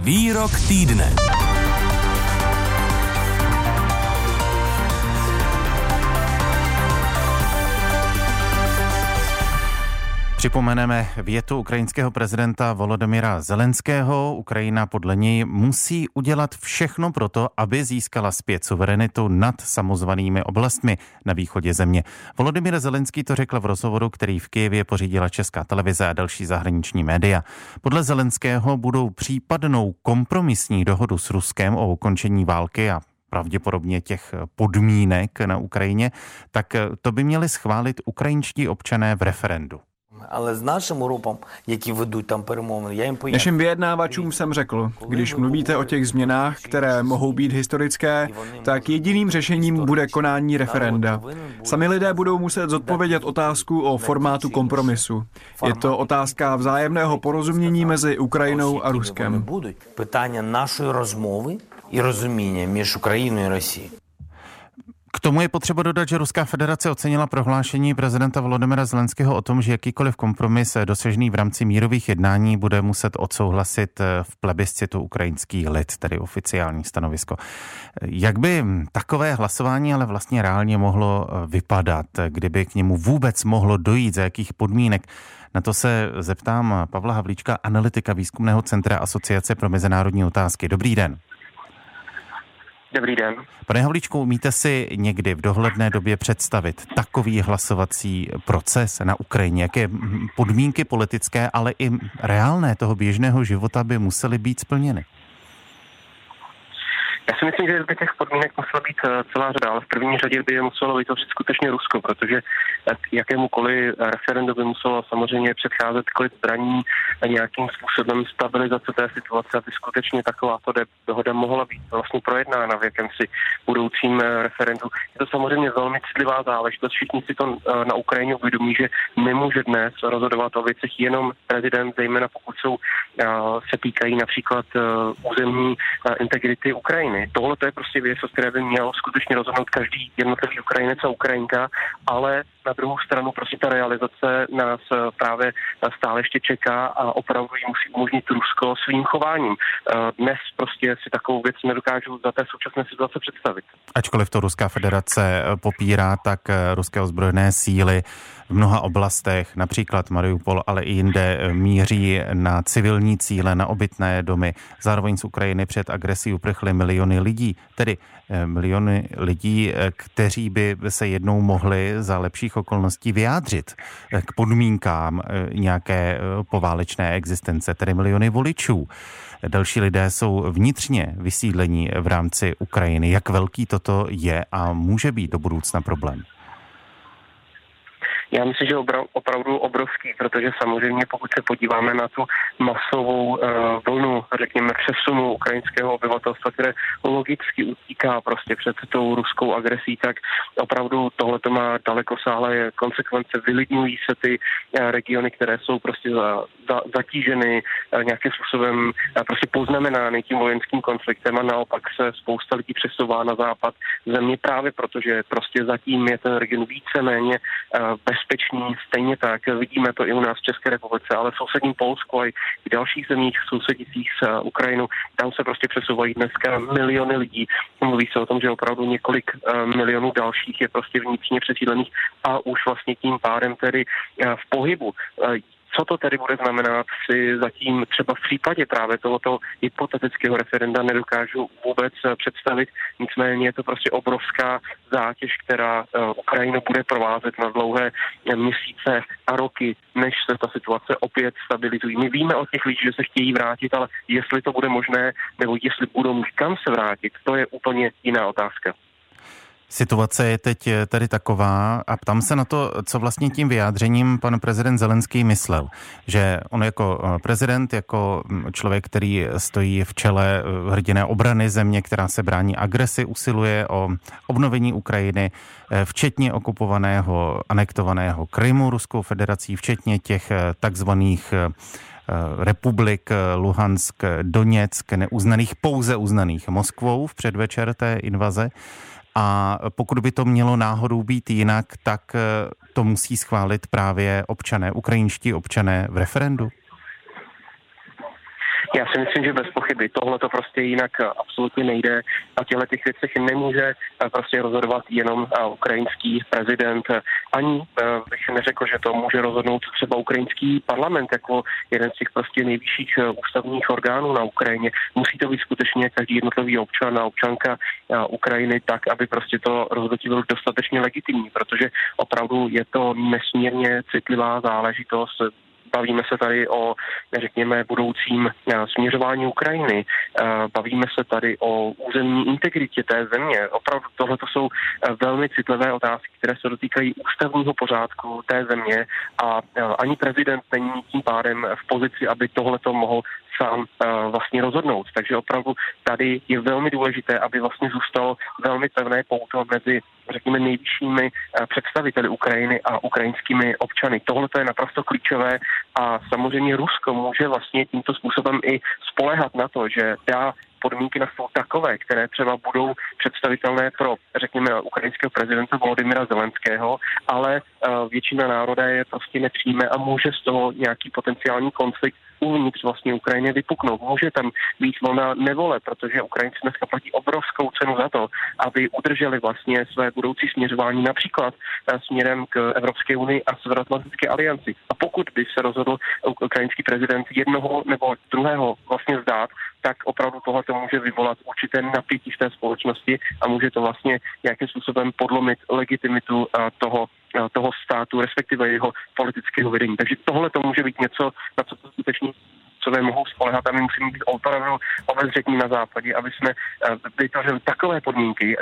Výrok týdne. Připomeneme větu ukrajinského prezidenta Volodymyra Zelenského. Ukrajina podle něj musí udělat všechno pro to, aby získala zpět suverenitu nad samozvanými oblastmi na východě země. Volodymyr Zelenský to řekl v rozhovoru, který v Kijevě pořídila Česká televize a další zahraniční média. Podle Zelenského budou případnou kompromisní dohodu s Ruskem o ukončení války a pravděpodobně těch podmínek na Ukrajině, tak to by měli schválit ukrajinští občané v referendu Ale s naším grupám, jaký vedou tam перемовини, já jim pojím. Našim vyjednávačům jsem řekl, když mluvíte o těch změnách, které mohou být historické, tak jediným řešením bude konání referenda. Sami lidé budou muset zodpovědět otázku o formátu kompromisu. Je to otázka vzájemného porozumění mezi Ukrajinou a Ruskem. Pytania naší rozmluvy i rozumění mezi Ukrajinou a Rosí. K tomu je potřeba dodat, že Ruská federace ocenila prohlášení prezidenta Volodymyra Zelenského o tom, že jakýkoliv kompromis dosažený v rámci mírových jednání bude muset odsouhlasit v plebiscitu ukrajinský lid, tedy oficiální stanovisko. Jak by takové hlasování ale vlastně reálně mohlo vypadat, kdyby k němu vůbec mohlo dojít, za jakých podmínek? Na to se zeptám Pavla Havlíčka, analytika výzkumného centra Asociace pro mezinárodní otázky. Dobrý den. Dobrý den. Pane Havlíčku, umíte si někdy v dohledné době představit takový hlasovací proces na Ukrajině? Jaké podmínky politické, ale i reálné toho běžného života by musely být splněny? Já si myslím, že by těch podmínek musela být eh, celá řada, ale v první řadě by je muselo vytvořit skutečně Rusko, protože jakémukoliv referendu by muselo samozřejmě předcházet klid zbraní a nějakým způsobem stabilizace té situace, aby skutečně takováto dohoda mohla být vlastně projednána v jakémsi budoucím eh, referendu. Je to samozřejmě velmi citlivá záležitost. Všichni si to eh, na Ukrajině uvědomí, že nemůže dnes rozhodovat o věcech jenom prezident, zejména pokud jsou, se týkají například územní integrity Ukrajiny. Tohle to je prostě věc, o které by měl skutečně rozhodnout každý jednotlivý Ukrajinec a Ukrajinka, ale na druhou stranu prostě ta realizace nás eh, právě stále ještě čeká a opravdu ji musí umožnit Rusko svým chováním. Eh, dnes prostě si takovou věc nedokážu za té současné situace představit. Ačkoliv to Ruská federace eh, popírá, tak ruské ozbrojené síly v mnoha oblastech, například Mariupol, ale i jinde, míří na civilní cíle, na obytné domy. Zároveň z Ukrajiny před agresí uprchly miliony lidí, tedy miliony lidí, kteří by se jednou mohli za lepších okolností vyjádřit k podmínkám nějaké poválečné existence, tedy miliony voličů. Další lidé jsou vnitřně vysídlení v rámci Ukrajiny. Jak velký toto je a může být do budoucna problém? Já myslím, že obra, opravdu obrovský, protože samozřejmě pokud se podíváme na tu masovou uh, vlnu, řekněme, přesunu ukrajinského obyvatelstva, které logicky utíká prostě před tou ruskou agresí, tak opravdu tohle to má daleko sáhlé konsekvence. Vylidňují se ty uh, regiony, které jsou prostě za, za, zatíženy uh, nějakým způsobem uh, prostě poznamenány tím vojenským konfliktem a naopak se spousta lidí přesouvá na západ země právě protože prostě zatím je ten region víceméně uh, bez bezpečný. Stejně tak vidíme to i u nás v České republice, ale v sousedním Polsku a i v dalších zemích sousedících s uh, Ukrajinou, tam se prostě přesouvají dneska miliony lidí. Mluví se o tom, že opravdu několik uh, milionů dalších je prostě vnitřně přesídlených a už vlastně tím pádem tedy uh, v pohybu. Co to tedy bude znamenat, si zatím třeba v případě právě tohoto hypotetického referenda nedokážu vůbec eh, představit. Nicméně je to prostě obrovská zátěž, která eh, Ukrajinu bude provázet na dlouhé eh, měsíce a roky, než se ta situace opět stabilizují. My víme o těch lidí, že se chtějí vrátit, ale jestli to bude možné, nebo jestli budou mít kam se vrátit, to je úplně jiná otázka. Situace je teď eh, tedy taková a ptám se na to, co vlastně tím vyjádřením pan prezident Zelenský myslel, že on jako eh, prezident, jako hm, člověk, který stojí v čele eh, hrdiné obrany země, která se brání agresi, usiluje o obnovení Ukrajiny, včetně okupovaného, anektovaného Krymu Ruskou federací, včetně těch takzvaných republik Luhansk, Doněck, neuznaných, pouze uznaných Moskvou v předvečer té invaze. A pokud by to mělo náhodou být jinak, tak eh, to musí schválit právě občané, ukrajinští občané v referendu? Já si myslím, že bez pochyby tohle to prostě jinak absolutně nejde. A těchto těch věcech nemůže prostě rozhodovat jenom ukrajinský prezident. Ani bych neřekl, že to může rozhodnout třeba ukrajinský parlament jako jeden z těch prostě nejvyšších ústavních orgánů na Ukrajině. Musí to být skutečně každý jednotlivý občan a občanka Ukrajiny tak, aby prostě to rozhodnutí bylo dostatečně legitimní, protože opravdu je to nesmírně citlivá záležitost Bavíme se tady o, řekněme, budoucím eh, směřování Ukrajiny. Eh, bavíme se tady o územní integritě té země. Opravdu tohle to jsou eh, velmi citlivé otázky, které se dotýkají ústavního pořádku té země a ani prezident není tím pádem v pozici, aby tohle to mohl sám vlastně rozhodnout. Takže opravdu tady je velmi důležité, aby vlastně zůstalo velmi pevné pouto mezi řekněme, nejvyššími představiteli Ukrajiny a ukrajinskými občany. Tohle je naprosto klíčové a samozřejmě Rusko může vlastně tímto způsobem i spolehat na to, že dá podmínky na stůl takové, které třeba budou představitelné pro, řekněme, ukrajinského prezidenta Volodymyra Zelenského, ale uh, většina národa je prostě nepřijme a může z toho nějaký potenciální konflikt uvnitř vlastně Ukrajině vypuknout. Může tam být vlna nevole, protože Ukrajinci dneska platí obrovskou cenu za to, aby udrželi vlastně své budoucí směřování například eh, směrem k Evropské unii a Severoatlantické alianci. A pokud by se rozhodl ukrajinský prezident jednoho nebo druhého vlastně zdát, tak opravdu tohle může vyvolat určité napětí v té společnosti a může to vlastně nějakým způsobem podlomit legitimitu eh, toho Eh, toho státu, respektive jeho politického vedení. Takže tohle to může být něco, na co to skutečně co mohou spolehat a my musíme být opravdu obezřetní na západě, aby jsme eh, vytvořili takové podmínky,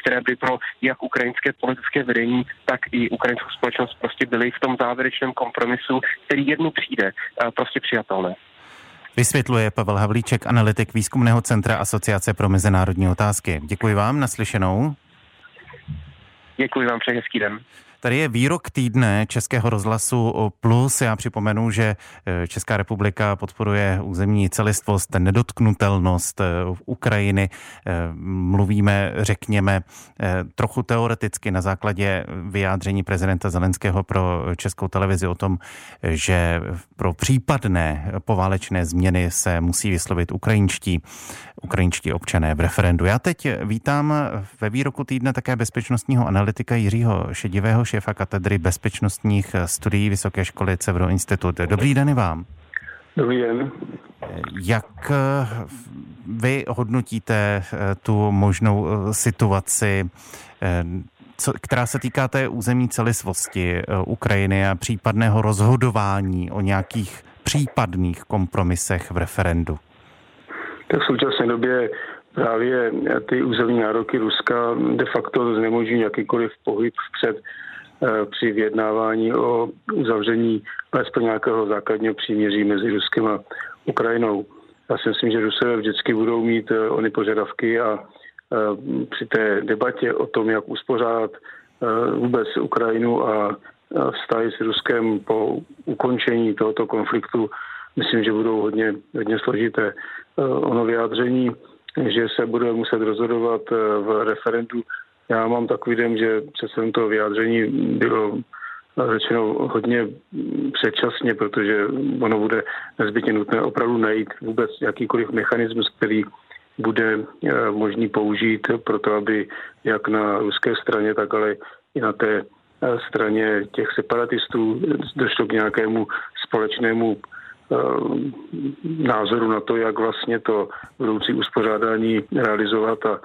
které by pro jak ukrajinské politické vedení, tak i ukrajinskou společnost prostě byly v tom závěrečném kompromisu, který jednu přijde, prostě přijatelné. Vysvětluje Pavel Havlíček, analytik Výzkumného centra Asociace pro mezinárodní otázky. Děkuji vám, naslyšenou. Děkuji vám, přeji hezký den. Tady je výrok týdne Českého rozhlasu Plus. Já připomenu, že e, Česká republika podporuje územní celistvost, nedotknutelnost e, Ukrajiny. E, mluvíme, řekněme, trochu teoreticky na základě vyjádření prezidenta Zelenského pro Českou televizi o tom, že pro případné poválečné změny se musí vyslovit ukrajinští, ukrajinští občané v referendu. Já teď vítám ve výroku týdne také bezpečnostního analytika Jiřího Šedivého, šéfa katedry bezpečnostních studií Vysoké školy Cevro Institut. Dobrý den i vám. Dobrý den. Jak vy hodnotíte eh, tu možnou eh, situaci, eh, co, která se týká té územní celistvosti Ukrajiny a případného rozhodování o nějakých případných kompromisech v referendu? Tak v současné době právě ty územní nároky Ruska de facto znemožňují jakýkoliv pohyb vpřed Eh, při vyjednávání o uzavření alespoň nějakého základního příměří mezi Ruskem a Ukrajinou. Já si myslím, že Rusové vždycky budou mít eh, ony požadavky a eh, při té debatě o tom, jak uspořádat vůbec Ukrajinu a vztahy s Ruskem po ukončení tohoto konfliktu, myslím, že budou hodně, hodně složité. Ono vyjádření, že se bude muset rozhodovat v referendu já mám takový den, že přesně to vyjádření bylo řečeno hodně předčasně, protože ono bude nezbytně nutné opravdu najít vůbec jakýkoliv mechanismus, který bude eh, možný použít pro to, aby jak na ruské straně, tak ale i na té eh, straně těch separatistů došlo k nějakému společnému eh, názoru na to, jak vlastně to budoucí uspořádání realizovat a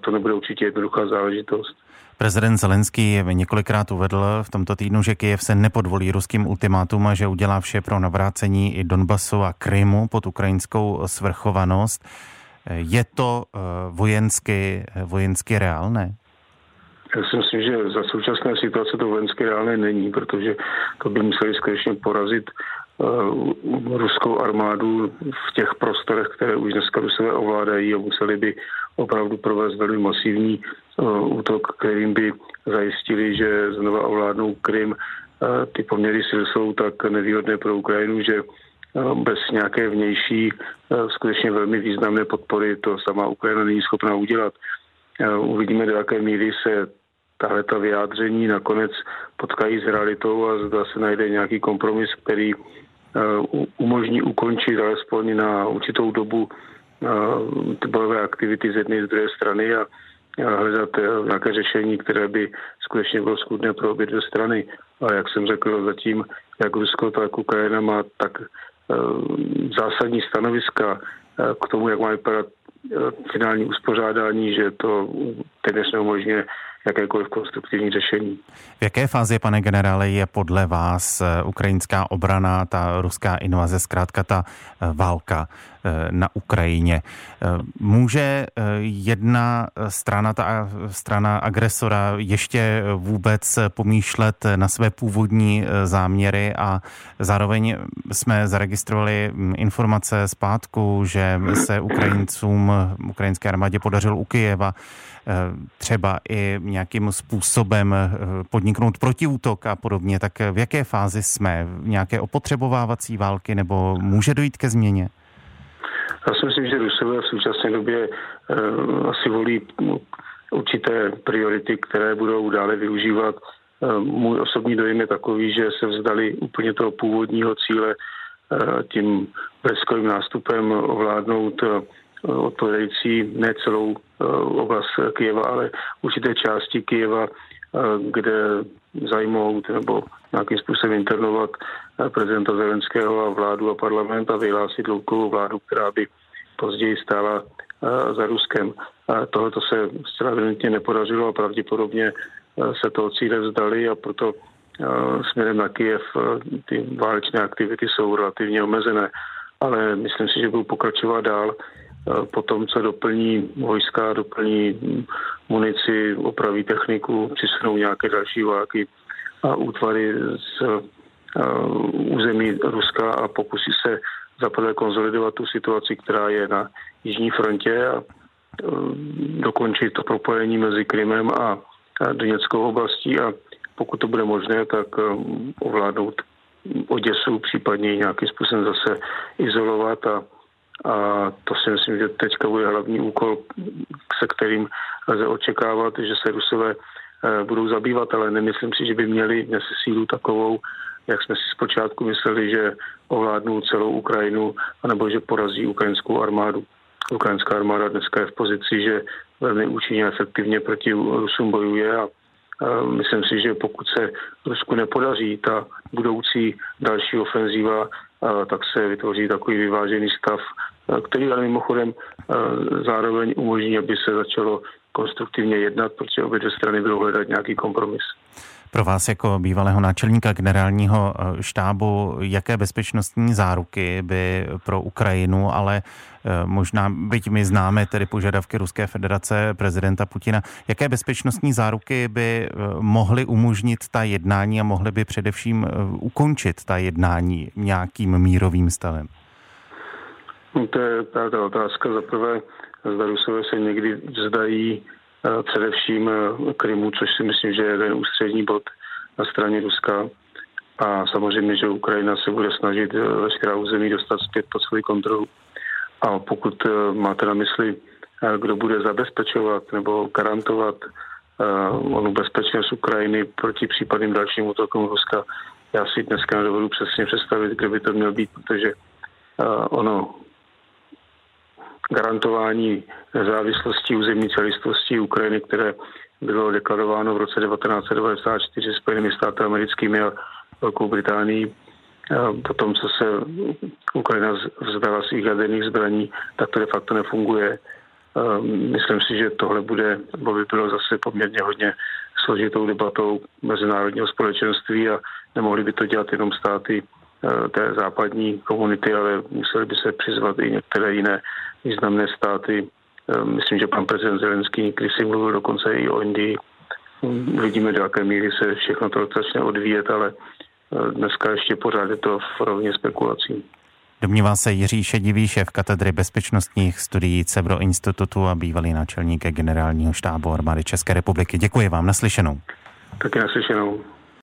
to nebude určitě jednoduchá záležitost. Prezident Zelenský několikrát uvedl v tomto týdnu, že Kyjev se nepodvolí ruským ultimátům a že udělá vše pro navrácení i Donbasu a Krymu pod ukrajinskou svrchovanost. Je to eh, vojensky, vojensky reálné? Já si myslím, že za současné situace to vojensky reálné není, protože to by museli skutečně porazit ruskou armádu v těch prostorech, které už dneska Rusové ovládají a museli by opravdu provést velmi masivní uh, útok, kterým by zajistili, že znova ovládnou Krym. Uh, ty poměry sil jsou tak nevýhodné pro Ukrajinu, že bez nějaké vnější, skutečně velmi významné podpory to sama Ukrajina není schopná udělat. Uvidíme, do jaké míry se tahle ta vyjádření nakonec potkají s realitou a zda se najde nějaký kompromis, který umožní ukončit alespoň na určitou dobu ty bojové aktivity z jedné z druhé strany a hledat nějaké řešení, které by skutečně bylo skutné pro obě dvě strany. Ale jak jsem řekl, zatím jak Rusko, tak Ukrajina má tak zásadní stanoviska k tomu, jak má vypadat finální uspořádání, že to téměř neumožňuje jakékoliv konstruktivní řešení. V jaké fázi, pane generále, je podle vás eh, ukrajinská obrana, ta ruská invaze, zkrátka ta eh, válka na Ukrajině? Může jedna strana, ta strana agresora, ještě vůbec pomýšlet na své původní záměry a zároveň jsme zaregistrovali hm, informace zpátku, že se Ukrajincům, ukrajinské armádě podařilo u Kyjeva třeba i nějakým způsobem eh, podniknout protiútok a podobně, tak v jaké fázi jsme? Nějaké opotřebovávací války nebo může dojít ke změně? Já si myslím, že Rusové v současné době uh, asi volí určité priority, které budou dále využívat. Uh, můj osobní dojem je takový, že se vzdali úplně toho původního cíle uh, tím bleskovým nástupem ovládnout odpovědající ne celou eh, oblast Kyjeva, ale určité části Kyjeva, eh, kde zajmout nebo nějakým způsobem internovat eh, prezidenta Zelenského a vládu a parlament a vyhlásit loukovou vládu, která by později stála za Ruskem. Tohle se zcela evidentně nepodařilo a pravděpodobně se toho cíle vzdali a proto směrem na Kyjev ty válečné aktivity jsou relativně omezené. Ale myslím si, že budou pokračovat dál Eh, potom, co doplní vojska, doplní munici, opraví techniku, přisunou nějaké další války a útvary z území Ruska a pokusí se zaprvé konsolidovat tu situaci, která je na jižní frontě a dokončit to propojení mezi Krymem a Doněckou oblastí. A pokud to bude možné, tak ovládnout Oděsu, případně nějakým způsobem zase izolovat a a to si myslím, že teďka bude hlavní úkol, se kterým lze očekávat, že se Rusové eh, budou zabývat, ale nemyslím si, že by měli dnes sílu takovou, jak jsme si zpočátku mysleli, že ovládnou celou Ukrajinu, anebo že porazí ukrajinskou armádu. Ukrajinská armáda dneska je v pozici, že velmi účinně a efektivně proti Rusům bojuje a myslím si, že pokud se Rusku nepodaří ta budoucí další ofenzíva, tak se vytvoří takový vyvážený stav, který ale mimochodem zároveň umožní, aby se začalo konstruktivně jednat, protože obě dvě strany budou hledat nějaký kompromis. Pro vás jako bývalého náčelníka generálního eh, štábu, jaké bezpečnostní záruky by pro Ukrajinu, ale eh, možná, byť my známe tedy požadavky Ruské federace prezidenta Putina, jaké bezpečnostní záruky by eh, mohly umožnit ta jednání a mohly by především ukončit ta jednání nějakým mírovým stavem? No, to je ta, ta otázka. Za prvé, zda Rusové se někdy vzdají především Krymu, což si myslím, že je ten ústřední bod na straně Ruska. A samozřejmě, že Ukrajina se bude snažit eh, veškerá území dostat zpět pod svou kontrolu. A pokud eh, máte na mysli, kdo bude zabezpečovat nebo garantovat onu bezpečnost Ukrajiny proti případným dalším útokům Ruska, já si dneska nedovedu přesně představit, kde by to měl být, protože ono garantování nezávislosti územní celistvosti Ukrajiny, které bylo deklarováno v roce 1994 Spojenými státy americkými a Velkou Británií. Potom, co se Ukrajina vzdala svých jaderných zbraní, tak to de facto nefunguje. Myslím si, že tohle bude, by bylo zase poměrně hodně složitou debatou mezinárodního společenství a nemohli by to dělat jenom státy té západní komunity, ale museli by se přizvat i některé jiné významné státy. Ehm, myslím, že pan prezident Zelenský si mluvil dokonce i o Indii. Vidíme, do jaké míry se všechno to začne odvíjet, ale ehm, dneska ještě pořád je to v rovně spekulací. Domnívá se Jiří Šedivý, šéf katedry bezpečnostních studií Cebro institutu a bývalý náčelník generálního štábu armády České republiky. Děkuji vám, naslyšenou. Taky naslyšenou.